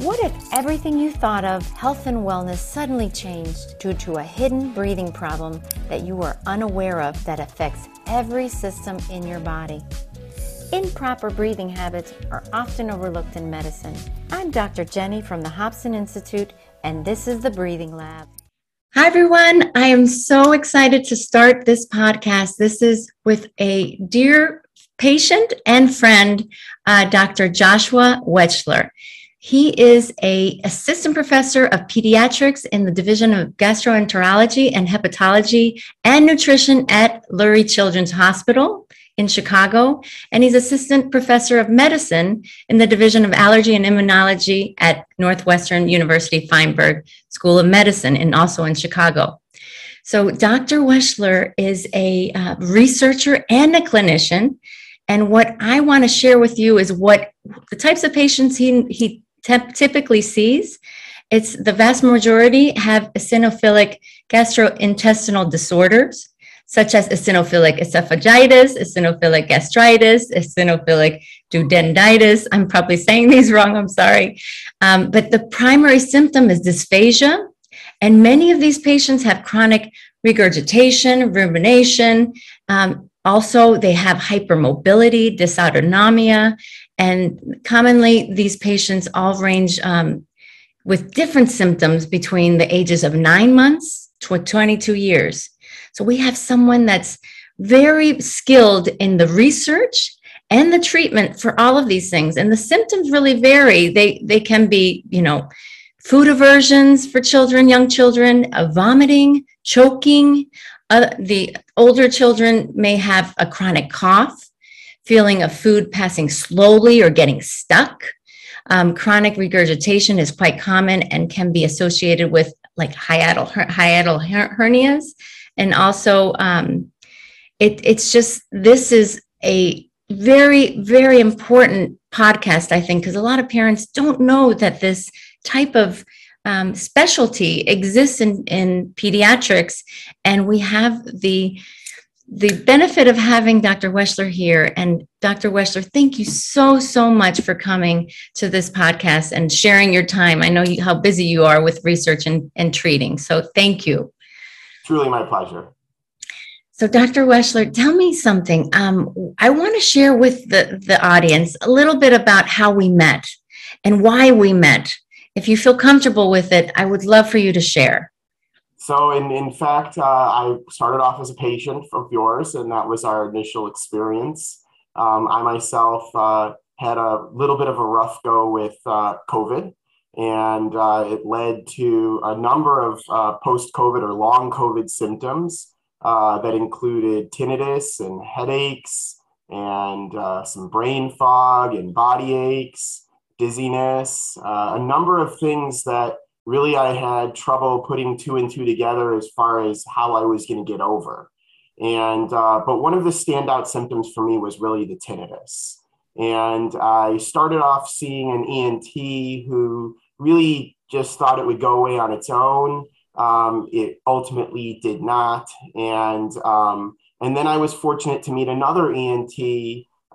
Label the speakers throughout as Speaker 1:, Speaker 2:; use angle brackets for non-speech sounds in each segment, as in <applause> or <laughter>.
Speaker 1: What if everything you thought of health and wellness suddenly changed due to a hidden breathing problem that you were unaware of that affects every system in your body? Improper breathing habits are often overlooked in medicine. I'm Dr. Jenny from the Hobson Institute, and this is the Breathing Lab. Hi, everyone. I am so excited to start this podcast. This is with a dear patient and friend, uh, Dr. Joshua Wechsler. He is a assistant professor of pediatrics in the Division of Gastroenterology and Hepatology and Nutrition at Lurie Children's Hospital in Chicago, and he's assistant professor of medicine in the Division of Allergy and Immunology at Northwestern University Feinberg School of Medicine, and also in Chicago. So, Dr. Wechsler is a uh, researcher and a clinician. And what I want to share with you is what the types of patients he, he typically sees. It's the vast majority have eosinophilic gastrointestinal disorders, such as eosinophilic esophagitis, eosinophilic gastritis, eosinophilic duodenitis. I'm probably saying these <laughs> wrong, I'm sorry. Um, but the primary symptom is dysphagia. And many of these patients have chronic regurgitation, rumination. Um, also, they have hypermobility, dysautonomia, and commonly, these patients all range um, with different symptoms between the ages of nine months to 22 years. So we have someone that's very skilled in the research and the treatment for all of these things. And the symptoms really vary. They they can be, you know, food aversions for children, young children, uh, vomiting, choking. Uh, the older children may have a chronic cough feeling of food passing slowly or getting stuck. Um, chronic regurgitation is quite common and can be associated with like hiatal, hiatal hernias. And also, um, it, it's just, this is a very, very important podcast, I think, because a lot of parents don't know that this type of um, specialty exists in, in pediatrics. And we have the the benefit of having Dr. Wechsler here. And Dr. Wechsler, thank you so, so much for coming to this podcast and sharing your time. I know you, how busy you are with research and, and treating. So thank you.
Speaker 2: Truly my pleasure.
Speaker 1: So, Dr. Wechsler, tell me something. Um, I want to share with the, the audience a little bit about how we met and why we met. If you feel comfortable with it, I would love for you to share.
Speaker 2: So, in, in fact, uh, I started off as a patient of yours, and that was our initial experience. Um, I myself uh, had a little bit of a rough go with uh, COVID, and uh, it led to a number of uh, post COVID or long COVID symptoms uh, that included tinnitus and headaches, and some brain fog and body aches, dizziness, a number of things that really I had trouble putting two and two together as far as how I was going to get over. And uh, but one of the standout symptoms for me was really the tinnitus. And I started off seeing an ENT who really just thought it would go away on its own. Um, it ultimately did not. And um, and then I was fortunate to meet another ENT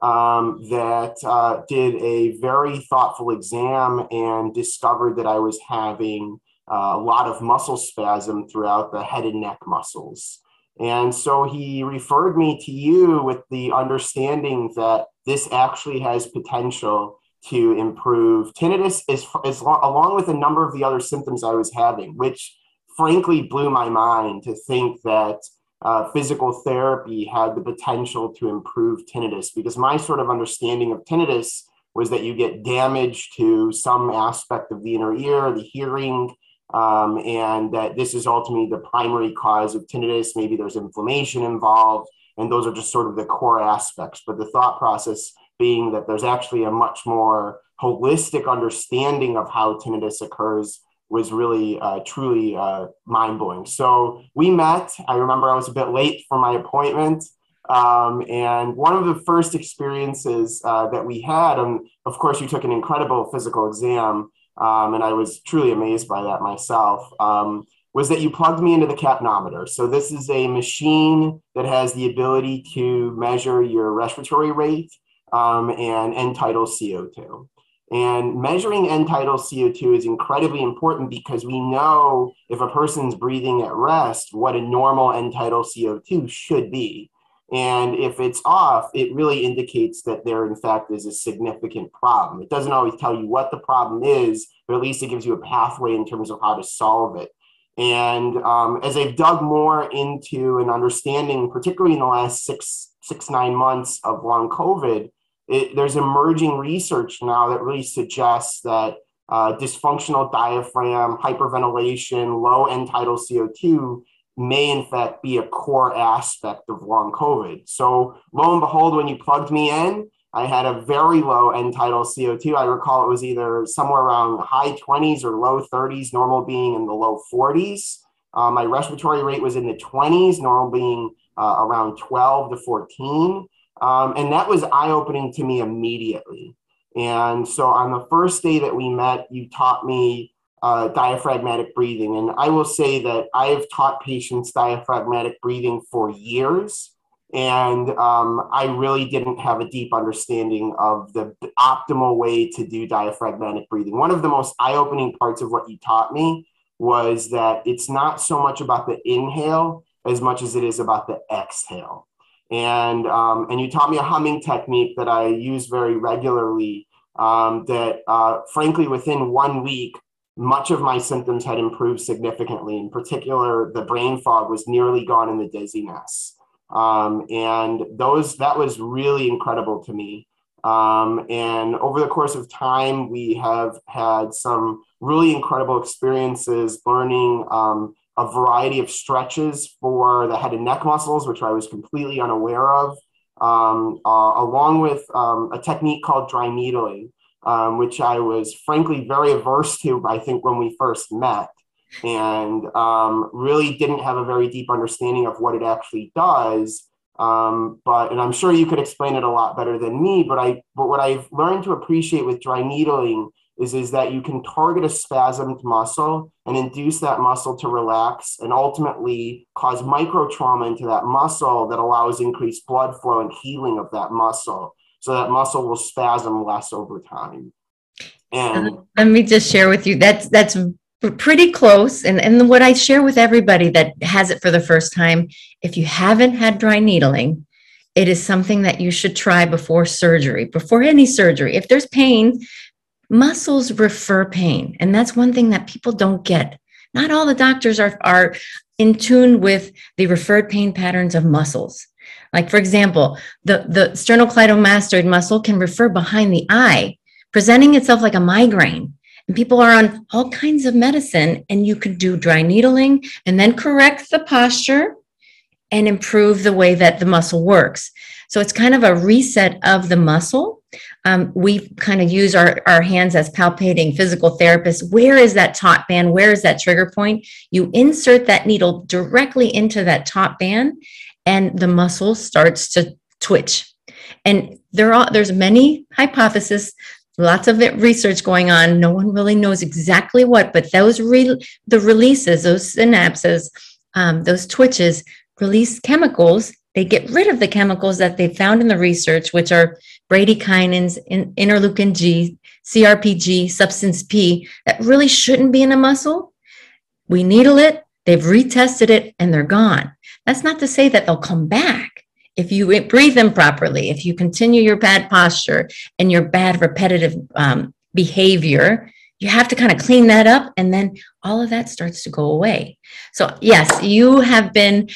Speaker 2: um, that uh, did a very thoughtful exam and discovered that I was having uh, a lot of muscle spasm throughout the head and neck muscles. And so he referred me to you with the understanding that this actually has potential to improve tinnitus as, as along with a number of the other symptoms I was having, which frankly blew my mind to think that uh, physical therapy had the potential to improve tinnitus because my sort of understanding of tinnitus was that you get damage to some aspect of the inner ear, the hearing, um, and that this is ultimately the primary cause of tinnitus. Maybe there's inflammation involved, and those are just sort of the core aspects. But the thought process being that there's actually a much more holistic understanding of how tinnitus occurs was really uh, truly uh, mind blowing. So we met. I remember I was a bit late for my appointment. Um, and one of the first experiences uh, that we had, and of course, you took an incredible physical exam, um, and I was truly amazed by that myself, um, was that you plugged me into the capnometer. So, this is a machine that has the ability to measure your respiratory rate um, and end tidal CO2. And measuring end tidal CO2 is incredibly important because we know if a person's breathing at rest, what a normal end tidal CO2 should be. And if it's off, it really indicates that there, in fact, is a significant problem. It doesn't always tell you what the problem is, but at least it gives you a pathway in terms of how to solve it. And um, as I've dug more into an understanding, particularly in the last six, six, nine months of long COVID, it, there's emerging research now that really suggests that uh, dysfunctional diaphragm, hyperventilation, low end tidal CO2 may in fact be a core aspect of long COVID. So lo and behold, when you plugged me in, I had a very low end tidal CO2. I recall it was either somewhere around high 20s or low 30s, normal being in the low 40s. Uh, my respiratory rate was in the 20s, normal being uh, around 12 to 14. Um, and that was eye opening to me immediately. And so on the first day that we met, you taught me uh, diaphragmatic breathing. And I will say that I have taught patients diaphragmatic breathing for years. And um, I really didn't have a deep understanding of the optimal way to do diaphragmatic breathing. One of the most eye opening parts of what you taught me was that it's not so much about the inhale as much as it is about the exhale and um, and you taught me a humming technique that I use very regularly. Um, that uh, frankly, within one week, much of my symptoms had improved significantly. In particular, the brain fog was nearly gone, and the dizziness. Um, and those that was really incredible to me. Um, and over the course of time, we have had some really incredible experiences learning um, a variety of stretches for the head and neck muscles, which I was completely unaware of, um, uh, along with um, a technique called dry needling, um, which I was frankly very averse to, I think, when we first met, and um, really didn't have a very deep understanding of what it actually does. Um, but and I'm sure you could explain it a lot better than me. But I but what I've learned to appreciate with dry needling is, is that you can target a spasmed muscle and induce that muscle to relax and ultimately cause micro trauma into that muscle that allows increased blood flow and healing of that muscle. So that muscle will spasm less over time.
Speaker 1: And uh, let me just share with you that's that's pretty close. And, and what I share with everybody that has it for the first time, if you haven't had dry needling, it is something that you should try before surgery, before any surgery. If there's pain, muscles refer pain. And that's one thing that people don't get. Not all the doctors are, are in tune with the referred pain patterns of muscles. Like, for example, the, the sternocleidomastoid muscle can refer behind the eye, presenting itself like a migraine. And people are on all kinds of medicine, and you could do dry needling and then correct the posture and improve the way that the muscle works. So it's kind of a reset of the muscle. Um, we kind of use our, our hands as palpating physical therapists. Where is that taut band? Where is that trigger point? You insert that needle directly into that taut band, and the muscle starts to twitch. And there are there's many hypotheses, lots of research going on. No one really knows exactly what, but those re, the releases, those synapses, um, those twitches release chemicals they get rid of the chemicals that they found in the research, which are bradykinins, interleukin G, CRPG, substance P, that really shouldn't be in a muscle. We needle it, they've retested it, and they're gone. That's not to say that they'll come back if you breathe them properly, if you continue your bad posture and your bad repetitive um, behavior, you have to kind of clean that up, and then all of that starts to go away. So, yes, you have been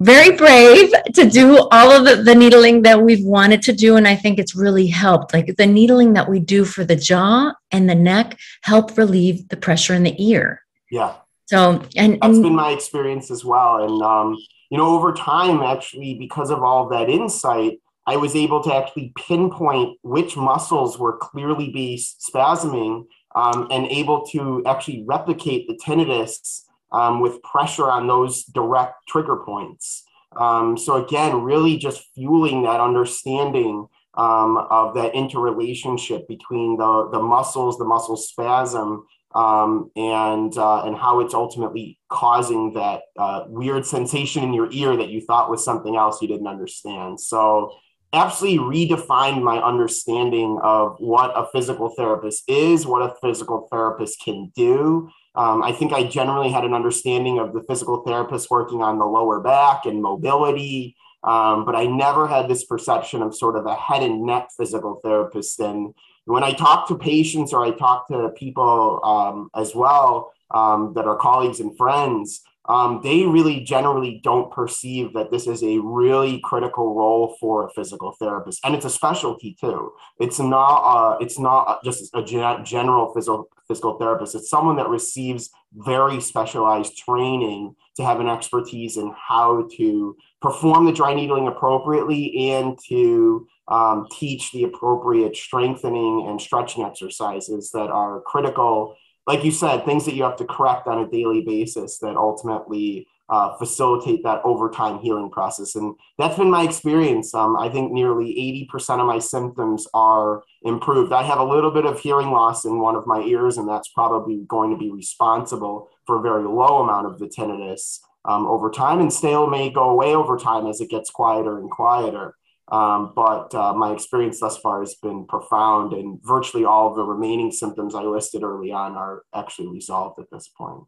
Speaker 1: very brave to do all of the, the, needling that we've wanted to do and i think it's really helped. Like the needling that we do for the jaw and the neck help relieve the pressure in the ear.
Speaker 2: Yeah.
Speaker 1: So and
Speaker 2: that's and, been my experience as well and um, you know over time actually because of all of that insight i was able to actually pinpoint which muscles were clearly be spasming um, and able to actually replicate the tinnitus um, with pressure on those direct trigger points. Um, so again, really just fueling that understanding um, of that interrelationship between the, the muscles, the muscle spasm, um, and uh, and how it's ultimately causing that uh, weird sensation in your ear that you thought was something else you didn't understand. So absolutely redefined my understanding of what a physical therapist is, what a physical therapist can do. Um, I think I generally had an understanding of the physical therapist working on the lower back and mobility, um, but I never had this perception of sort of a head and neck physical therapist. And when I talk to patients or I talk to people um, as well um, that are colleagues and friends, um, they really generally don't perceive that this is a really critical role for a physical therapist, and it's a specialty too. It's not uh, it's not just a gen- general physical physical therapist. It's someone that receives very specialized training to have an expertise in how to perform the dry needling appropriately and to um, teach the appropriate strengthening and stretching exercises that are critical like you said, things that you have to correct on a daily basis that ultimately uh, facilitate that overtime healing process. And that's been my experience. Um, I think nearly 80% of my symptoms are improved. I have a little bit of hearing loss in one of my ears, and that's probably going to be responsible for a very low amount of the tinnitus um, over time. And still may go away over time as it gets quieter and quieter. Um, but uh, my experience thus far has been profound, and virtually all of the remaining symptoms I listed early on are actually resolved at this point.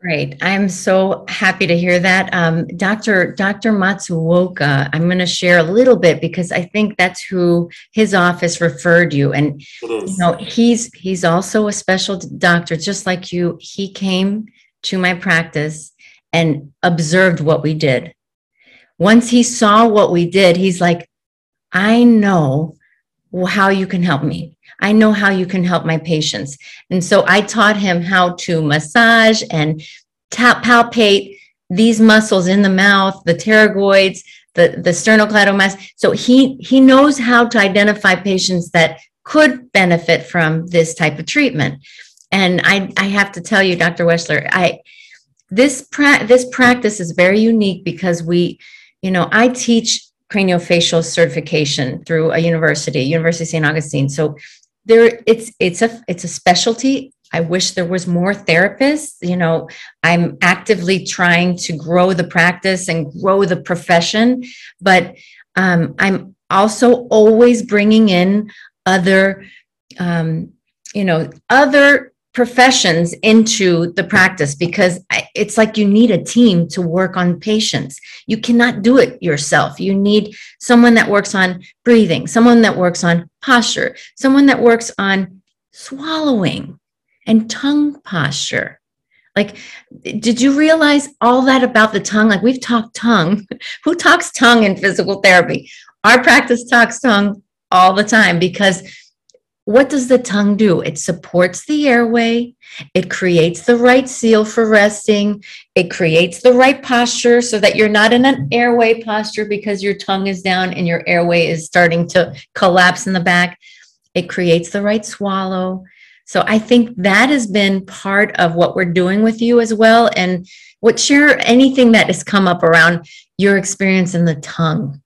Speaker 1: Great. I'm so happy to hear that. Um, Dr. Dr. Matsuoka, I'm going to share a little bit because I think that's who his office referred you. And you know, he's he's also a special doctor, just like you. He came to my practice and observed what we did once he saw what we did, he's like, I know how you can help me. I know how you can help my patients. And so I taught him how to massage and tap, palpate these muscles in the mouth, the pterygoids, the, the sternocleidomastoid. So he, he knows how to identify patients that could benefit from this type of treatment. And I, I have to tell you, Dr. Wechsler, I, this, pra- this practice is very unique because we, you know, I teach craniofacial certification through a university, University of St. Augustine. So there it's it's a it's a specialty. I wish there was more therapists. You know, I'm actively trying to grow the practice and grow the profession, but um, I'm also always bringing in other, um, you know, other professions into the practice because it's like you need a team to work on patients. You cannot do it yourself. You need someone that works on breathing, someone that works on posture, someone that works on swallowing and tongue posture. Like, did you realize all that about the tongue? Like, we've talked tongue. <laughs> Who talks tongue in physical therapy? Our practice talks tongue all the time because what does the tongue do? It supports the airway. It creates the right seal for resting. It creates the right posture so that you're not in an airway posture because your tongue is down and your airway is starting to collapse in the back. It creates the right swallow. So I think that has been part of what we're doing with you as well. And what share anything that has come up around your experience in the tongue?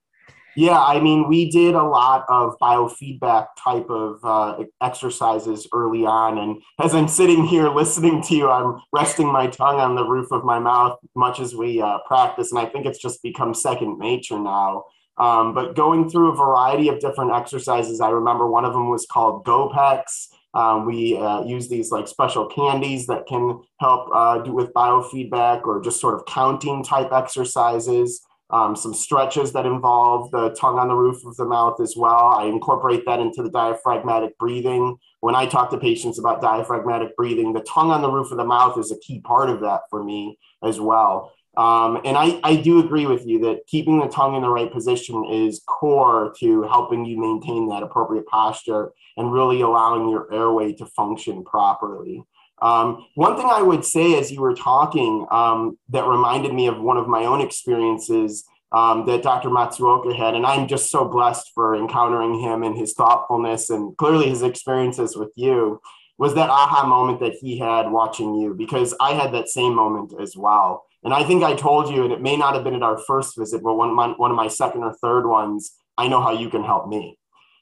Speaker 2: Yeah, I mean, we did a lot of biofeedback type of uh, exercises early on. And as I'm sitting here listening to you, I'm resting my tongue on the roof of my mouth, much as we uh, practice. And I think it's just become second nature now. Um, but going through a variety of different exercises, I remember one of them was called GoPex. Um, we uh, use these like special candies that can help uh, do with biofeedback or just sort of counting type exercises um, some stretches that involve the tongue on the roof of the mouth as well. I incorporate that into the diaphragmatic breathing. When I talk to patients about diaphragmatic breathing, the tongue on the roof of the mouth is a key part of that for me as well. Um, and I, I do agree with you that keeping the tongue in the right position is core to helping you maintain that appropriate posture and really allowing your airway to function properly. Um, one thing I would say as you were talking um, that reminded me of one of my own experiences um, that Dr. Matsuoka had, and I'm just so blessed for encountering him and his thoughtfulness and clearly his experiences with you, was that aha moment that he had watching you, because I had that same moment as well. And I think I told you, and it may not have been at our first visit, but one my, one of my second or third ones, I know how you can help me.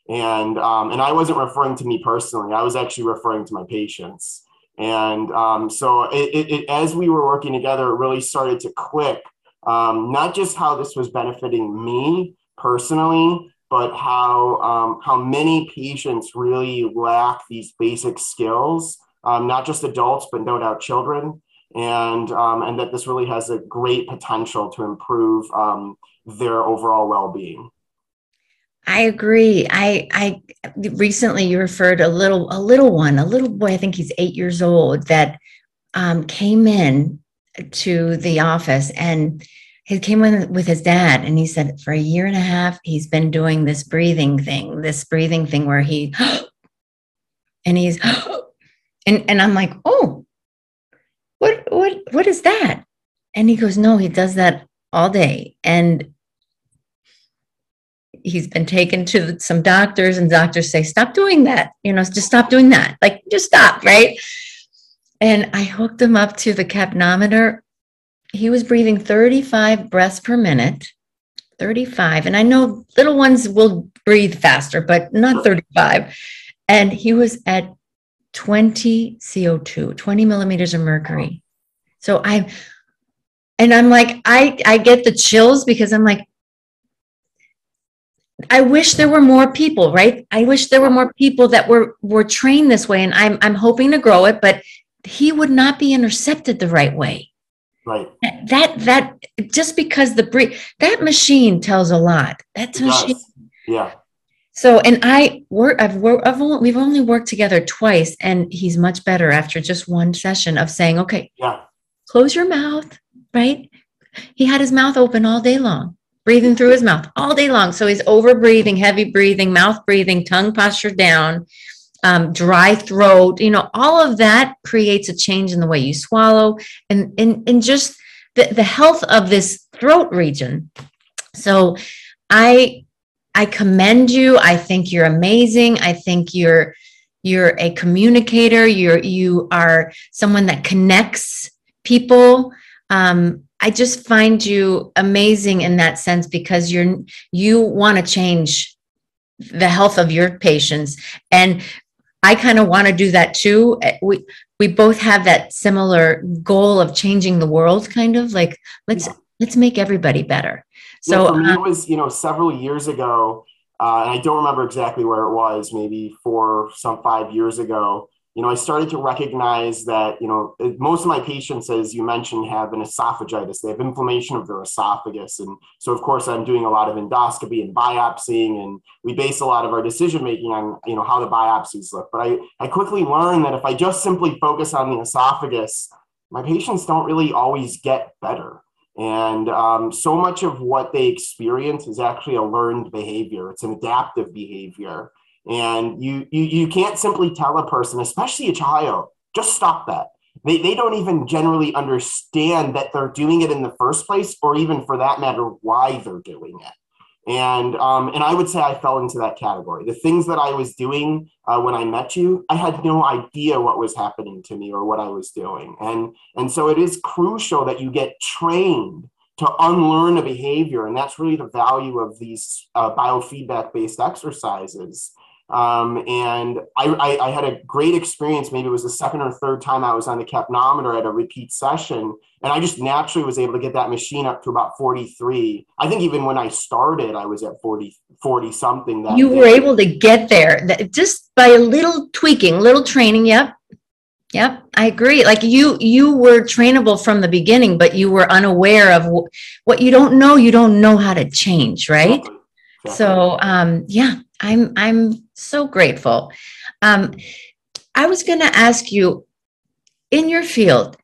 Speaker 2: And, um, and I wasn't referring to me personally, I was actually referring to my patients. And um, so it, it, it, as we were working together, it really started to click, um, not just how this was benefiting me personally, but how um, how many patients really lack these basic skills, um, not just adults, but no doubt children, and um, and that this really has a great potential to improve um, their overall well-being.
Speaker 1: I agree. I I recently you referred a little a little one, a little boy. I think he's eight years old that um, came in to the office and he came in with his dad and he said for a year and a half he's been doing this breathing thing this breathing thing where he <gasps> and he's <gasps> and and i'm like oh what what what is that and he goes no he does that all day and he's been taken to some doctors and doctors say stop doing that you know just stop doing that like just stop right? And i hooked him up to the capnometer. He was breathing 35 breaths per minute 35 and i know little ones will breathe faster but not 35 and he was at 20 co2 20 millimeters of mercury. So i and i'm like i i get the chills because i'm like i wish there were more people right i wish there were more people that were were trained this way and i'm i'm hoping to grow it but he would not be intercepted the right way
Speaker 2: Right.
Speaker 1: That that just because the breed that machine tells a lot. That's machine.
Speaker 2: Yeah.
Speaker 1: So and I work I've worked I've only, we've only worked together twice and he's much better after just one session of saying, okay,
Speaker 2: yeah,
Speaker 1: close your mouth, right? He had his mouth open all day long, breathing through his mouth all day long. So he's over breathing, heavy breathing, mouth breathing, tongue posture down um, dry throat, you know, all of that creates a change in the way you swallow and, and, and just the, the health of this throat region. So I, I commend you. I think you're amazing. I think you're, you're a communicator. You're, you are someone that connects people. Um, I just find you amazing in that sense because you're, you want to change the health of your patients and I kind of want to do that too. Eh, we we both have that similar goal of changing the world, kind of like let's yeah. let's make everybody better. So
Speaker 2: yeah, for me, um, it was you know several years ago, uh, and I don't remember exactly where it was, maybe four some five years ago you know, I started to recognize that, you know, most of my patients, as you mentioned, have an esophagitis. They have inflammation of their esophagus. And so, of course, I'm doing a lot of endoscopy and biopsying, and we base a lot of our decision making on, you know, how the biopsies look. But I, I quickly learned that if I just simply focus on the esophagus, my patients don't really always get better. And um, so much of what they experience is actually a learned behavior, it's an adaptive behavior. And you, you, you can't simply tell a person, especially a child, just stop that. They, they don't even generally understand that they're doing it in the first place, or even for that matter, why they're doing it. And um, and I would say I fell into that category. The things that I was doing uh, when I met you, I had no idea what was happening to me or what I was doing. And and so it is crucial that you get trained to unlearn a behavior, and that's really the value of these uh, biofeedback based exercises um, and I, I, I, had a great experience. Maybe it was the second or third time I was on the capnometer at a repeat session. And I just naturally was able to get that machine up to about 43. I think even when I started, I was at 40, 40 something.
Speaker 1: That you day. were able to get there just by a little tweaking, little training. Yep. Yep, I agree. Like you, you were trainable from the beginning, but you were unaware of what you don't know. You don't know how to change, right? Exactly. Exactly. So, um, yeah, I'm, I'm so grateful. Um, I was going to ask you in your field,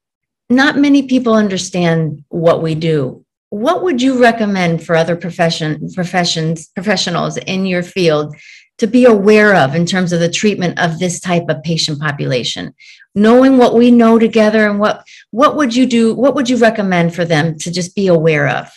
Speaker 1: not many people understand what we do. What would you recommend for other profession professions professionals in your field to be aware of in terms of the treatment of this type of patient population? Knowing what we know together and what what would you do? What would you recommend for them to just be aware of?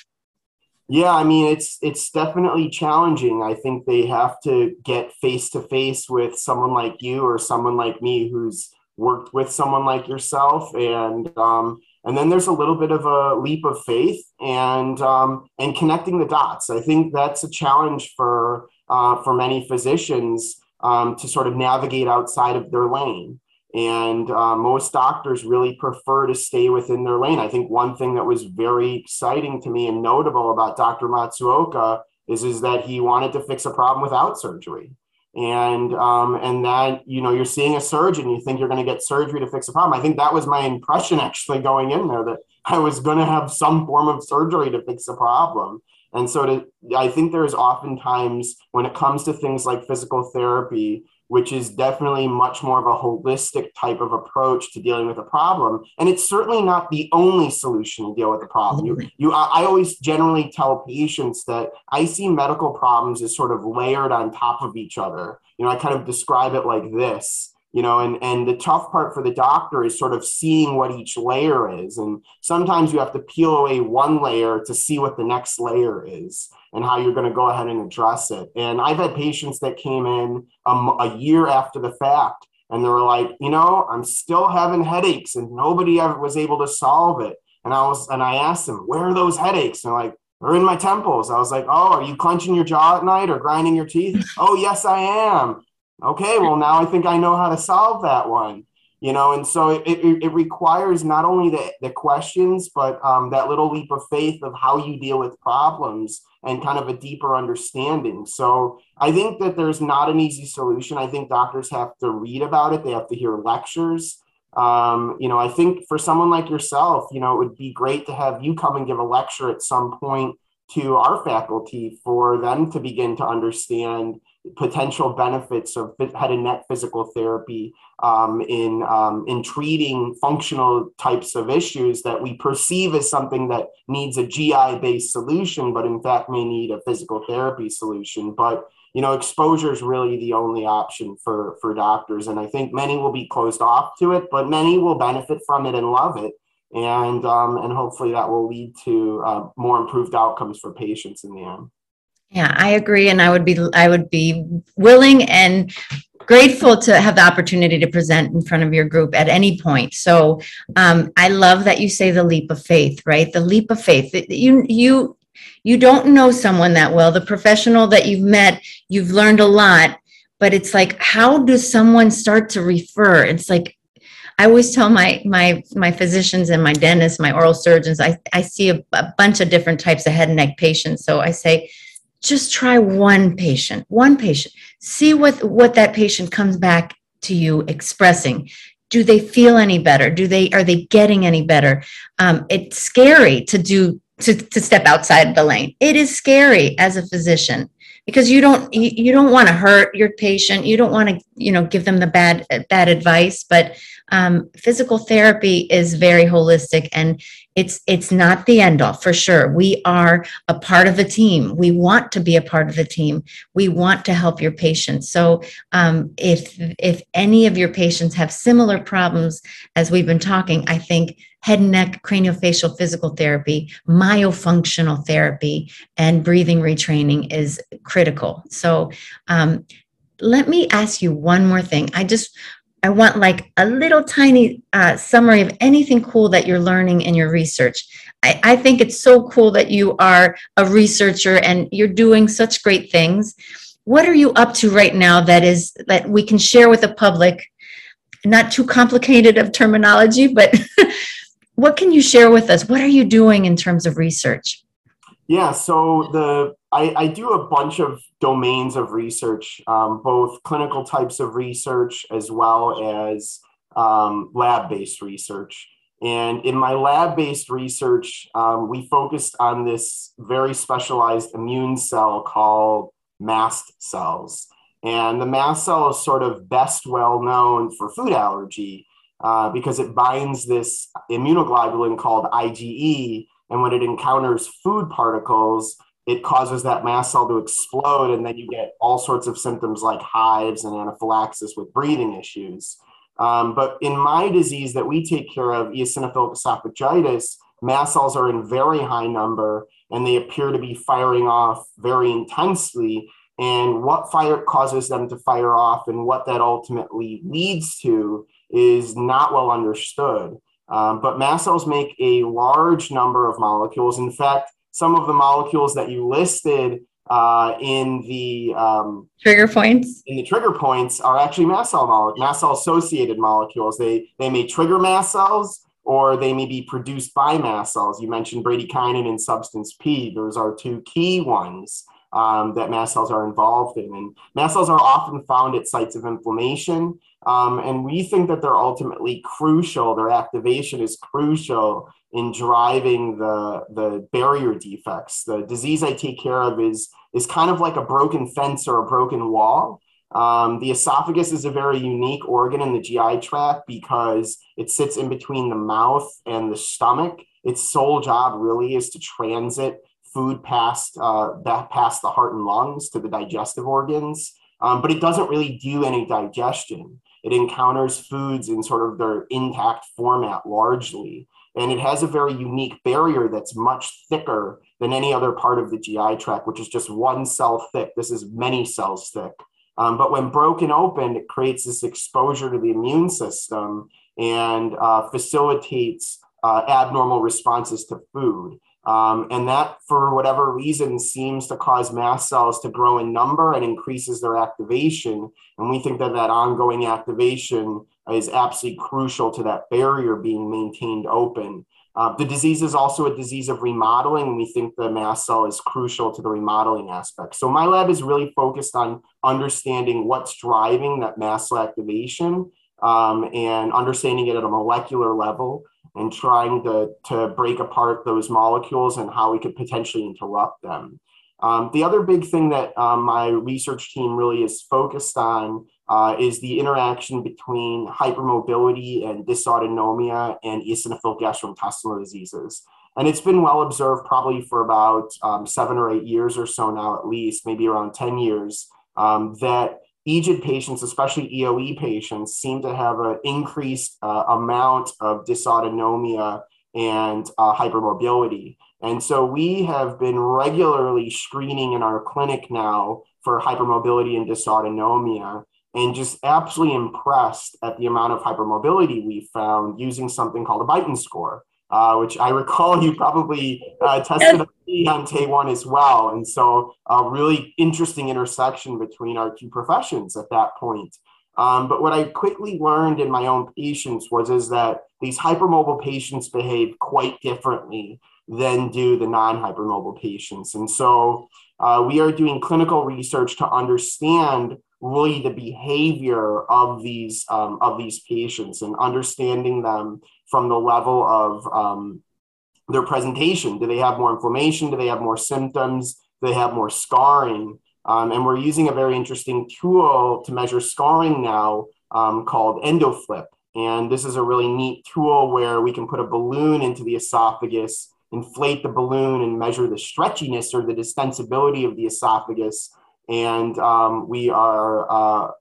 Speaker 2: Yeah, I mean it's it's definitely challenging. I think they have to get face to face with someone like you or someone like me who's worked with someone like yourself, and um, and then there's a little bit of a leap of faith and um, and connecting the dots. I think that's a challenge for uh, for many physicians um, to sort of navigate outside of their lane. And uh, most doctors really prefer to stay within their lane. I think one thing that was very exciting to me and notable about Dr. Matsuoka is, is that he wanted to fix a problem without surgery. And um, and that you know you're seeing a surgeon, you think you're going to get surgery to fix a problem. I think that was my impression actually going in there that I was going to have some form of surgery to fix a problem. And so to, I think there's oftentimes when it comes to things like physical therapy, which is definitely much more of a holistic type of approach to dealing with a problem. And it's certainly not the only solution to deal with the problem. You, you, I always generally tell patients that I see medical problems as sort of layered on top of each other. You know, I kind of describe it like this you know and and the tough part for the doctor is sort of seeing what each layer is. And sometimes you have to peel away one layer to see what the next layer is and how you're going to go ahead and address it. And i've had patients that came in um, a year after the fact and they were like you know i'm still having headaches and nobody ever was able to solve it. And i was and i asked them where are those headaches? And they're like they're in my temples. I was like oh are you clenching your jaw at night or grinding your teeth? Oh yes i am okay, well, now I think I know how to solve that one. You know, and so it, it, it requires not only the, the questions, but um, that little leap of faith of how you deal with problems and kind of a deeper understanding. So I think that there's not an easy solution. I think doctors have to read about it, they have to hear lectures. Um, you know, I think for someone like yourself, you know, it would be great to have you come and give a lecture at some point to our faculty for them to begin to understand potential benefits of head and neck physical therapy um, in um, in treating functional types of issues that we perceive as something that needs a GI based solution, but in fact may need a physical therapy solution. But you know, exposure is really the only option for for doctors, and I think many will be closed off to it, but many will benefit from it and love it. And um, and hopefully that will lead to uh, more improved outcomes for patients in the end.
Speaker 1: Yeah, I agree, and I would be I would be willing and grateful to have the opportunity to present in front of your group at any point. So um, I love that you say the leap of faith, right? The leap of faith. You you you don't know someone that well. The professional that you've met, you've learned a lot, but it's like, how does someone start to refer? It's like I always tell my my my physicians and my dentists, my oral surgeons, I, I see a, a bunch of different types of head and neck patients. So I say, just try one patient, one patient. See what, what that patient comes back to you expressing. Do they feel any better? Do they are they getting any better? Um, it's scary to do to, to step outside the lane. It is scary as a physician because you don't you, don't want to hurt your patient. You don't want to you know give them the bad bad advice. But um, physical therapy is very holistic and it's it's not the end all for sure. We are a part of a team. We want to be a part of the team. We want to help your patients. So um, if if any of your patients have similar problems as we've been talking i think head and neck craniofacial physical therapy myofunctional therapy and breathing retraining is critical. So um, let me ask you one more thing. I just I want like a little tiny uh, summary of anything cool that you're learning in your research. I, I think it's so cool that you are a researcher and you're doing such great things. What are you up to right now that is that we can share with the public? Not too complicated of terminology, but <laughs> what can you share with us? What are you doing in terms of research?
Speaker 2: Yeah, so the I, I do a bunch of domains of research, um, both clinical types of research as well as um, lab-based research. And in my lab-based research, um, we focused on this very specialized immune cell called mast cells. And the mast cell is sort of best well known for food allergy uh, because it binds this immunoglobulin called IgE and when it encounters food particles, it causes that mast cell to explode. And then you get all sorts of symptoms like hives and anaphylaxis with breathing issues. Um, but in my disease that we take care of, eosinophilic esophagitis, mast cells are in very high number and they appear to be firing off very intensely. And what fire causes them to fire off and what that ultimately leads to is not well understood. Um, but mast cells make a large number of molecules. In fact, some of the molecules that you listed uh, in the um,
Speaker 1: trigger points
Speaker 2: in the trigger points are actually mast cell molecules, mast cell associated molecules. They they may trigger mast cells or they may be produced by mast cells. You mentioned bradykinin and substance P; those are two key ones. um, that mast cells are involved in. And mast cells are often found at sites of inflammation. Um, and we think that they're ultimately crucial, their activation is crucial in driving the, the barrier defects. The disease I take care of is, is kind of like a broken fence or a broken wall. Um, the esophagus is a very unique organ in the GI tract because it sits in between the mouth and the stomach. Its sole job really is to transit food past uh, that past the heart and lungs to the digestive organs, um, but it doesn't really do any digestion. It encounters foods in sort of their intact format largely, and it has a very unique barrier that's much thicker than any other part of the GI tract, which is just one cell thick. This is many cells thick. Um, but when broken open, it creates this exposure to the immune system and uh, facilitates uh, abnormal responses to food. Um, and that, for whatever reason, seems to cause mast cells to grow in number and increases their activation. And we think that that ongoing activation is absolutely crucial to that barrier being maintained open. Uh, the disease is also a disease of remodeling, and we think the mast cell is crucial to the remodeling aspect. So, my lab is really focused on understanding what's driving that mast cell activation um, and understanding it at a molecular level and trying to, to break apart those molecules and how we could potentially interrupt them. Um, the other big thing that um, my research team really is focused on uh, is the interaction between hypermobility and dysautonomia and eosinophilic gastrointestinal diseases. And it's been well observed probably for about um, seven or eight years or so now, at least, maybe around 10 years, um, that EGID patients, especially EOE patients, seem to have an increased uh, amount of dysautonomia and uh, hypermobility. And so we have been regularly screening in our clinic now for hypermobility and dysautonomia and just absolutely impressed at the amount of hypermobility we found using something called a Beighton score uh, which I <laughs> recall you probably uh, tested on Tay1 as well. And so a really interesting intersection between our two professions at that point. Um, but what I quickly learned in my own patients was is that these hypermobile patients behave quite differently than do the non-hypermobile patients. And so uh, we are doing clinical research to understand really the behavior of these um, of these patients and understanding them from the level of um, their presentation. Do they have more inflammation? Do they have more symptoms? Do they have more scarring? Um, and we're using a very interesting tool to measure scarring now um, called EndoFlip. And this is a really neat tool where we can put a balloon into the esophagus, inflate the balloon, and measure the stretchiness or the distensibility of the esophagus. And um, we are uh,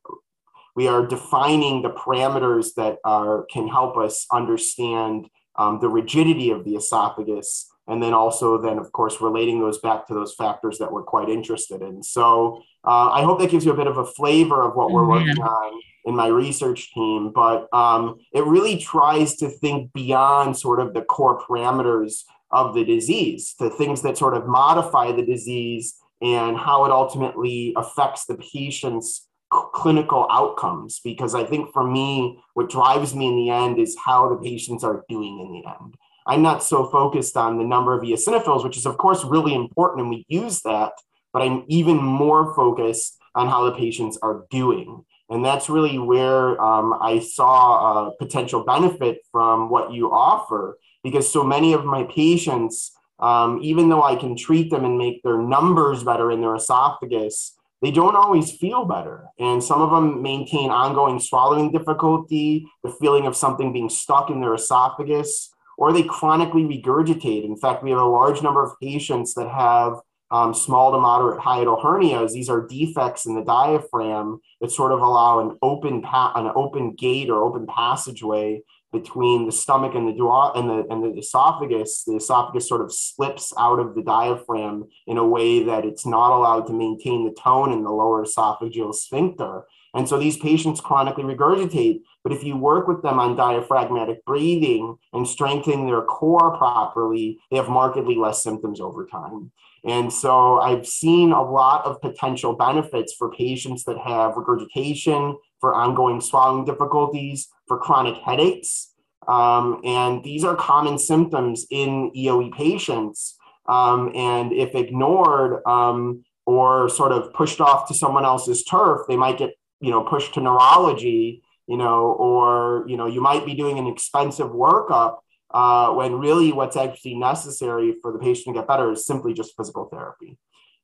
Speaker 2: we are defining the parameters that are, can help us understand um, the rigidity of the esophagus and then also then of course relating those back to those factors that we're quite interested in. So uh, i hope that gives you a bit of a flavor of what we're working on in my research team but um, it really tries to think beyond sort of the core parameters of the disease the things that sort of modify the disease and how it ultimately affects the patient's clinical outcomes because I think for me, what drives me in the end is how the patients are doing in the end. I'm not so focused on the number of eosinophils, which is, of course, really important, and we use that, but I'm even more focused on how the patients are doing. And that's really where um, I saw a potential benefit from what you offer, because so many of my patients, um, even though I can treat them and make their numbers better in their esophagus, they don't always feel better. And some of them maintain ongoing swallowing difficulty, the feeling of something being stuck in their esophagus, or they chronically regurgitate. In fact, we have a large number of patients that have um, small to moderate hiatal hernias. These are defects in the diaphragm that sort of allow an open pa- an open gate or open passageway between the stomach and the duo- and the and the esophagus, the esophagus sort of slips out of the diaphragm in a way that it's not allowed to maintain the tone in the lower esophageal sphincter. And so these patients chronically regurgitate. But if you work with them on diaphragmatic breathing and strengthening their core properly, they have markedly less symptoms over time. And so I've seen a lot of potential benefits for patients that have regurgitation, for ongoing swallowing difficulties, for chronic headaches. Um, and these are common symptoms in EOE patients. Um, and if ignored um, or sort of pushed off to someone else's turf. They might get, you know, pushed to neurology, you know, or, you know, you might be doing an expensive workup uh, when really what's actually necessary for the patient to get better is simply just physical therapy.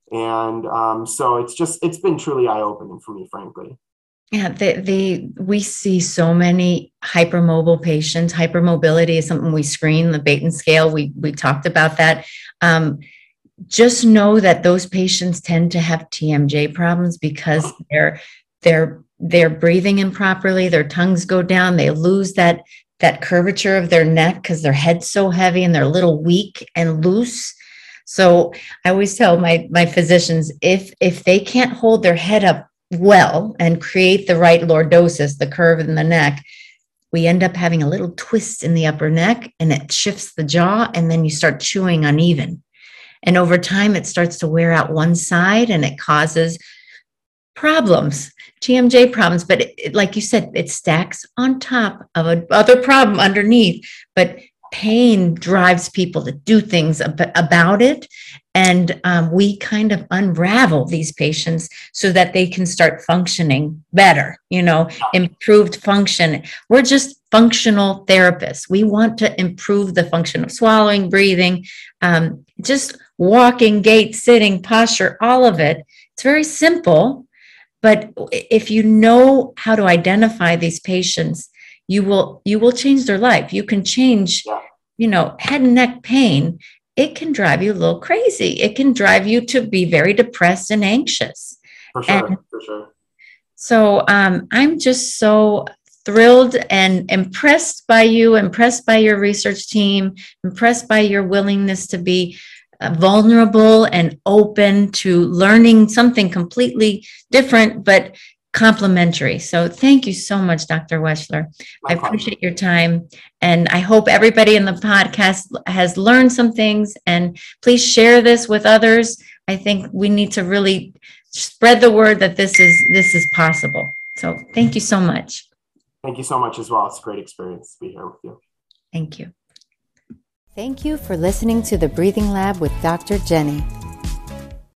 Speaker 2: And um, so it's just, it's been truly eye opening for me, frankly.
Speaker 1: Yeah, the, the we see so many hypermobile patients. Hypermobility is something we screen the Beighton scale. We we talked about that. Um, just know that those patients tend to have TMJ problems because they're they're they're breathing improperly. Their tongues go down. They lose that that curvature of their neck because their head's so heavy and they're a little weak and loose. So I always tell my my physicians if if they can't hold their head up well and create the right lordosis, the curve in the neck, we end up having a little twist in the upper neck and it shifts the jaw, and then you start chewing uneven. And over time, it starts to wear out one side and it causes problems, TMJ problems. But it, like you said, it stacks on top of another problem underneath. But pain drives people to do things ab- about it. And um, we kind of unravel these patients so that they can start functioning better, you know, improved function. We're just functional therapists. We want to improve the function of swallowing, breathing, um, just walking, gait, sitting, posture, all of it. It's very simple. But if you know how to identify these patients, you will you will change their life. You can change yeah you know, head and neck pain, it can drive you a little crazy. It can drive you to be very depressed and anxious.
Speaker 2: For sure. And for sure.
Speaker 1: So um, I'm just so thrilled and impressed by you, impressed by your research team, impressed by your willingness to be uh, vulnerable and open to learning something completely different, but complementary. So thank you so much, Dr. Wechsler. I appreciate your time. And I hope everybody in the podcast has learned some things. And please share this with others. I think we need to really spread the word that this is this is possible. So thank you so much.
Speaker 2: Thank you so much as well. It's a great experience to be here with you.
Speaker 1: Thank you. Thank you for listening to the Breathing Lab with Dr. Jenny.